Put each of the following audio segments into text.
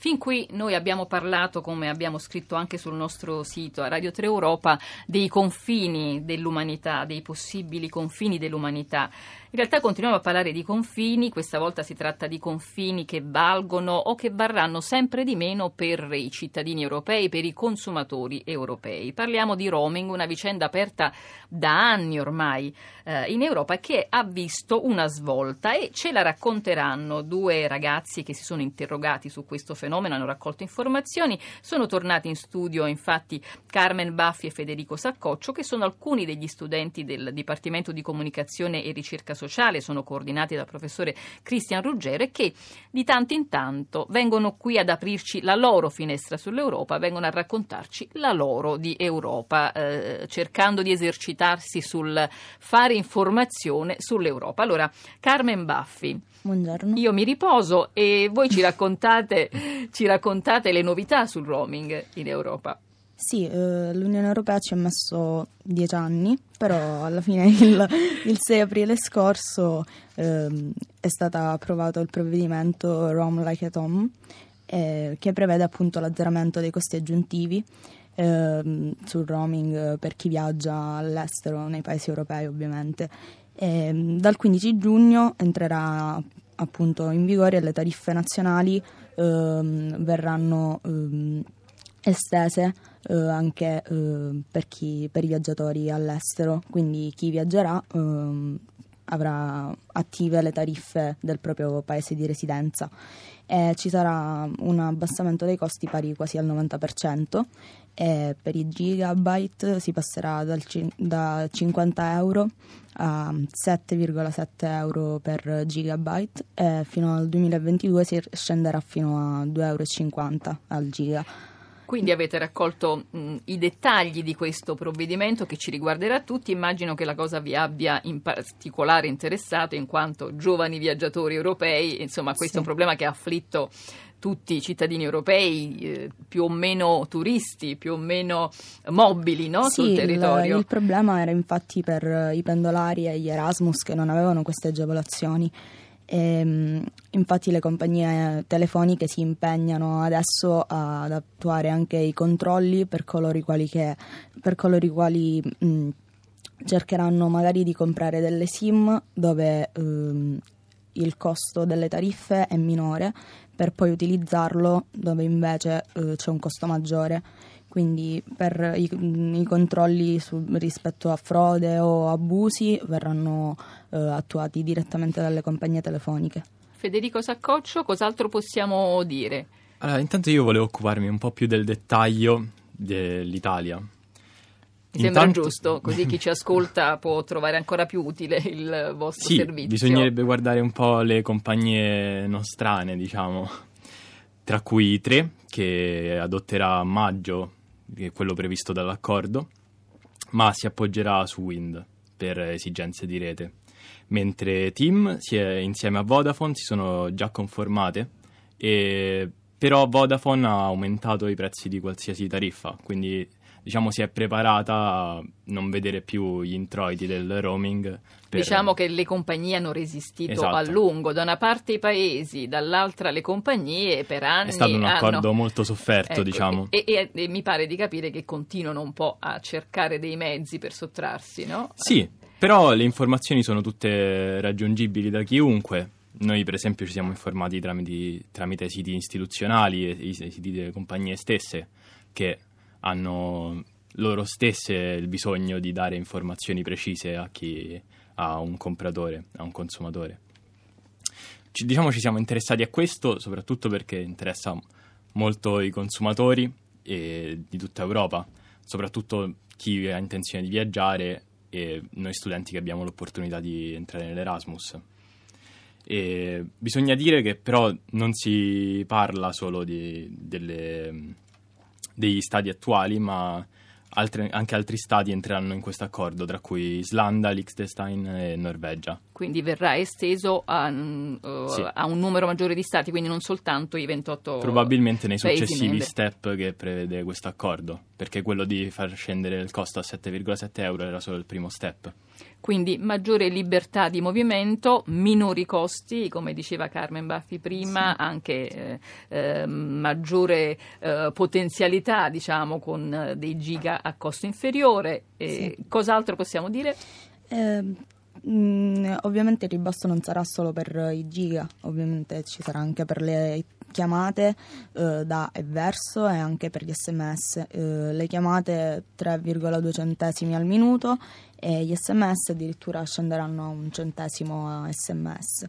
Fin qui noi abbiamo parlato, come abbiamo scritto anche sul nostro sito a Radio 3 Europa, dei confini dell'umanità, dei possibili confini dell'umanità. In realtà continuiamo a parlare di confini, questa volta si tratta di confini che valgono o che varranno sempre di meno per i cittadini europei, per i consumatori europei. Parliamo di roaming, una vicenda aperta da anni ormai eh, in Europa che ha visto una svolta e ce la racconteranno due ragazzi che si sono interrogati su questo fenomeno, hanno raccolto informazioni, sono tornati in studio infatti Carmen Baffi e Federico Saccoccio che sono alcuni degli studenti del Dipartimento di Comunicazione e Ricerca sociale, sono coordinati dal professore Cristian Ruggero e che di tanto in tanto vengono qui ad aprirci la loro finestra sull'Europa, vengono a raccontarci la loro di Europa, eh, cercando di esercitarsi sul fare informazione sull'Europa. Allora, Carmen Baffi. Buongiorno. Io mi riposo e voi ci raccontate, ci raccontate le novità sul roaming in Europa. Sì, eh, l'Unione Europea ci ha messo dieci anni, però alla fine il, il 6 aprile scorso eh, è stato approvato il provvedimento Rome Like at Home, eh, che prevede appunto l'azzeramento dei costi aggiuntivi ehm, sul roaming per chi viaggia all'estero, nei paesi europei ovviamente. E, dal 15 giugno entrerà appunto in vigore e le tariffe nazionali ehm, verranno ehm, estese eh, anche eh, per, chi, per, i viaggiatori all'estero, quindi chi viaggerà eh, avrà attive le tariffe del proprio paese di residenza. E ci sarà un abbassamento dei costi pari quasi al 90% e per i gigabyte si passerà dal, da 50 euro a 7,7 euro per gigabyte e fino al 2022 si scenderà fino a 2,50 euro al giga. Quindi avete raccolto mh, i dettagli di questo provvedimento che ci riguarderà tutti. Immagino che la cosa vi abbia in particolare interessato in quanto giovani viaggiatori europei. Insomma, questo sì. è un problema che ha afflitto tutti i cittadini europei, eh, più o meno turisti, più o meno mobili no? sì, sul territorio. Il, il problema era infatti per i pendolari e gli Erasmus che non avevano queste agevolazioni. E, ehm, infatti le compagnie telefoniche si impegnano adesso ad attuare anche i controlli per coloro i quali, che, coloro i quali mh, cercheranno magari di comprare delle SIM dove mh, il costo delle tariffe è minore per poi utilizzarlo dove invece uh, c'è un costo maggiore quindi per i, i controlli su, rispetto a frode o abusi verranno eh, attuati direttamente dalle compagnie telefoniche. Federico Saccoccio, cos'altro possiamo dire? Allora, intanto io volevo occuparmi un po' più del dettaglio dell'Italia. Mi sembra Intanto... giusto, così chi ci ascolta può trovare ancora più utile il vostro sì, servizio. Bisognerebbe guardare un po' le compagnie nostrane, diciamo, tra cui tre che adotterà a maggio quello previsto dall'accordo, ma si appoggerà su Wind per esigenze di rete. Mentre Team insieme a Vodafone si sono già conformate, e, però Vodafone ha aumentato i prezzi di qualsiasi tariffa, quindi diciamo, si è preparata a non vedere più gli introiti del roaming. Per... Diciamo che le compagnie hanno resistito esatto. a lungo, da una parte i paesi, dall'altra le compagnie per anni. È stato un accordo hanno... molto sofferto, ecco, diciamo. E, e, e, mi pare di capire che continuano un po' a cercare dei mezzi per sottrarsi, no? Sì, però le informazioni sono tutte raggiungibili da chiunque. Noi, per esempio, ci siamo informati tramite, tramite siti istituzionali e i siti delle compagnie stesse che hanno loro stesse il bisogno di dare informazioni precise a chi ha un compratore, a un consumatore. Ci, diciamo ci siamo interessati a questo soprattutto perché interessa molto i consumatori di tutta Europa, soprattutto chi ha intenzione di viaggiare e noi studenti che abbiamo l'opportunità di entrare nell'Erasmus. E bisogna dire che però non si parla solo di, delle degli stati attuali, ma altre, anche altri stati entreranno in questo accordo, tra cui Islanda, Liechtenstein e Norvegia. Quindi verrà esteso a, uh, sì. a, un numero maggiore di stati, quindi non soltanto i 28 Probabilmente nei successivi step che prevede questo accordo, perché quello di far scendere il costo a 7,7 euro era solo il primo step. Quindi maggiore libertà di movimento, minori costi, come diceva Carmen Baffi prima, sì. anche eh, eh, maggiore eh, potenzialità, diciamo, con eh, dei giga a costo inferiore. Sì. Cos'altro possiamo dire? Mm, ovviamente il ribasso non sarà solo per i giga, ovviamente ci sarà anche per le chiamate eh, da e verso e anche per gli sms. Eh, le chiamate 3,2 centesimi al minuto e gli sms addirittura scenderanno a un centesimo a sms.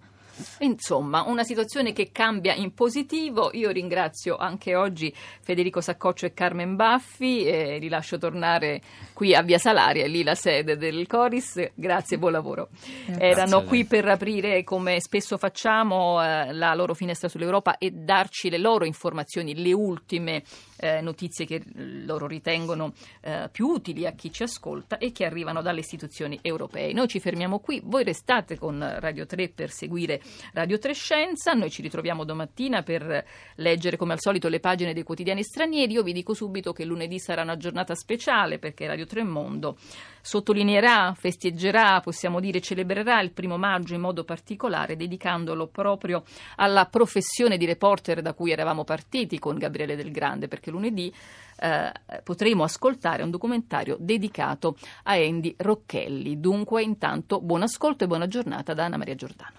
Insomma, una situazione che cambia in positivo. Io ringrazio anche oggi Federico Saccoccio e Carmen Baffi e li lascio tornare qui a Via Salaria, lì la sede del Coris. Grazie e buon lavoro. Grazie Erano qui per aprire, come spesso facciamo, eh, la loro finestra sull'Europa e darci le loro informazioni, le ultime eh, notizie che loro ritengono eh, più utili a chi ci ascolta e che arrivano dalle istituzioni europee. Noi ci fermiamo qui, voi restate con Radio 3 per seguire Radio 3 Scienza, noi ci ritroviamo domattina per leggere come al solito le pagine dei quotidiani stranieri. Io vi dico subito che lunedì sarà una giornata speciale perché Radio 3 Mondo sottolineerà, festeggerà, possiamo dire celebrerà il primo maggio in modo particolare dedicandolo proprio alla professione di reporter da cui eravamo partiti con Gabriele Del Grande perché lunedì eh, potremo ascoltare un documentario dedicato a Andy Rocchelli. Dunque intanto buon ascolto e buona giornata da Anna Maria Giordano.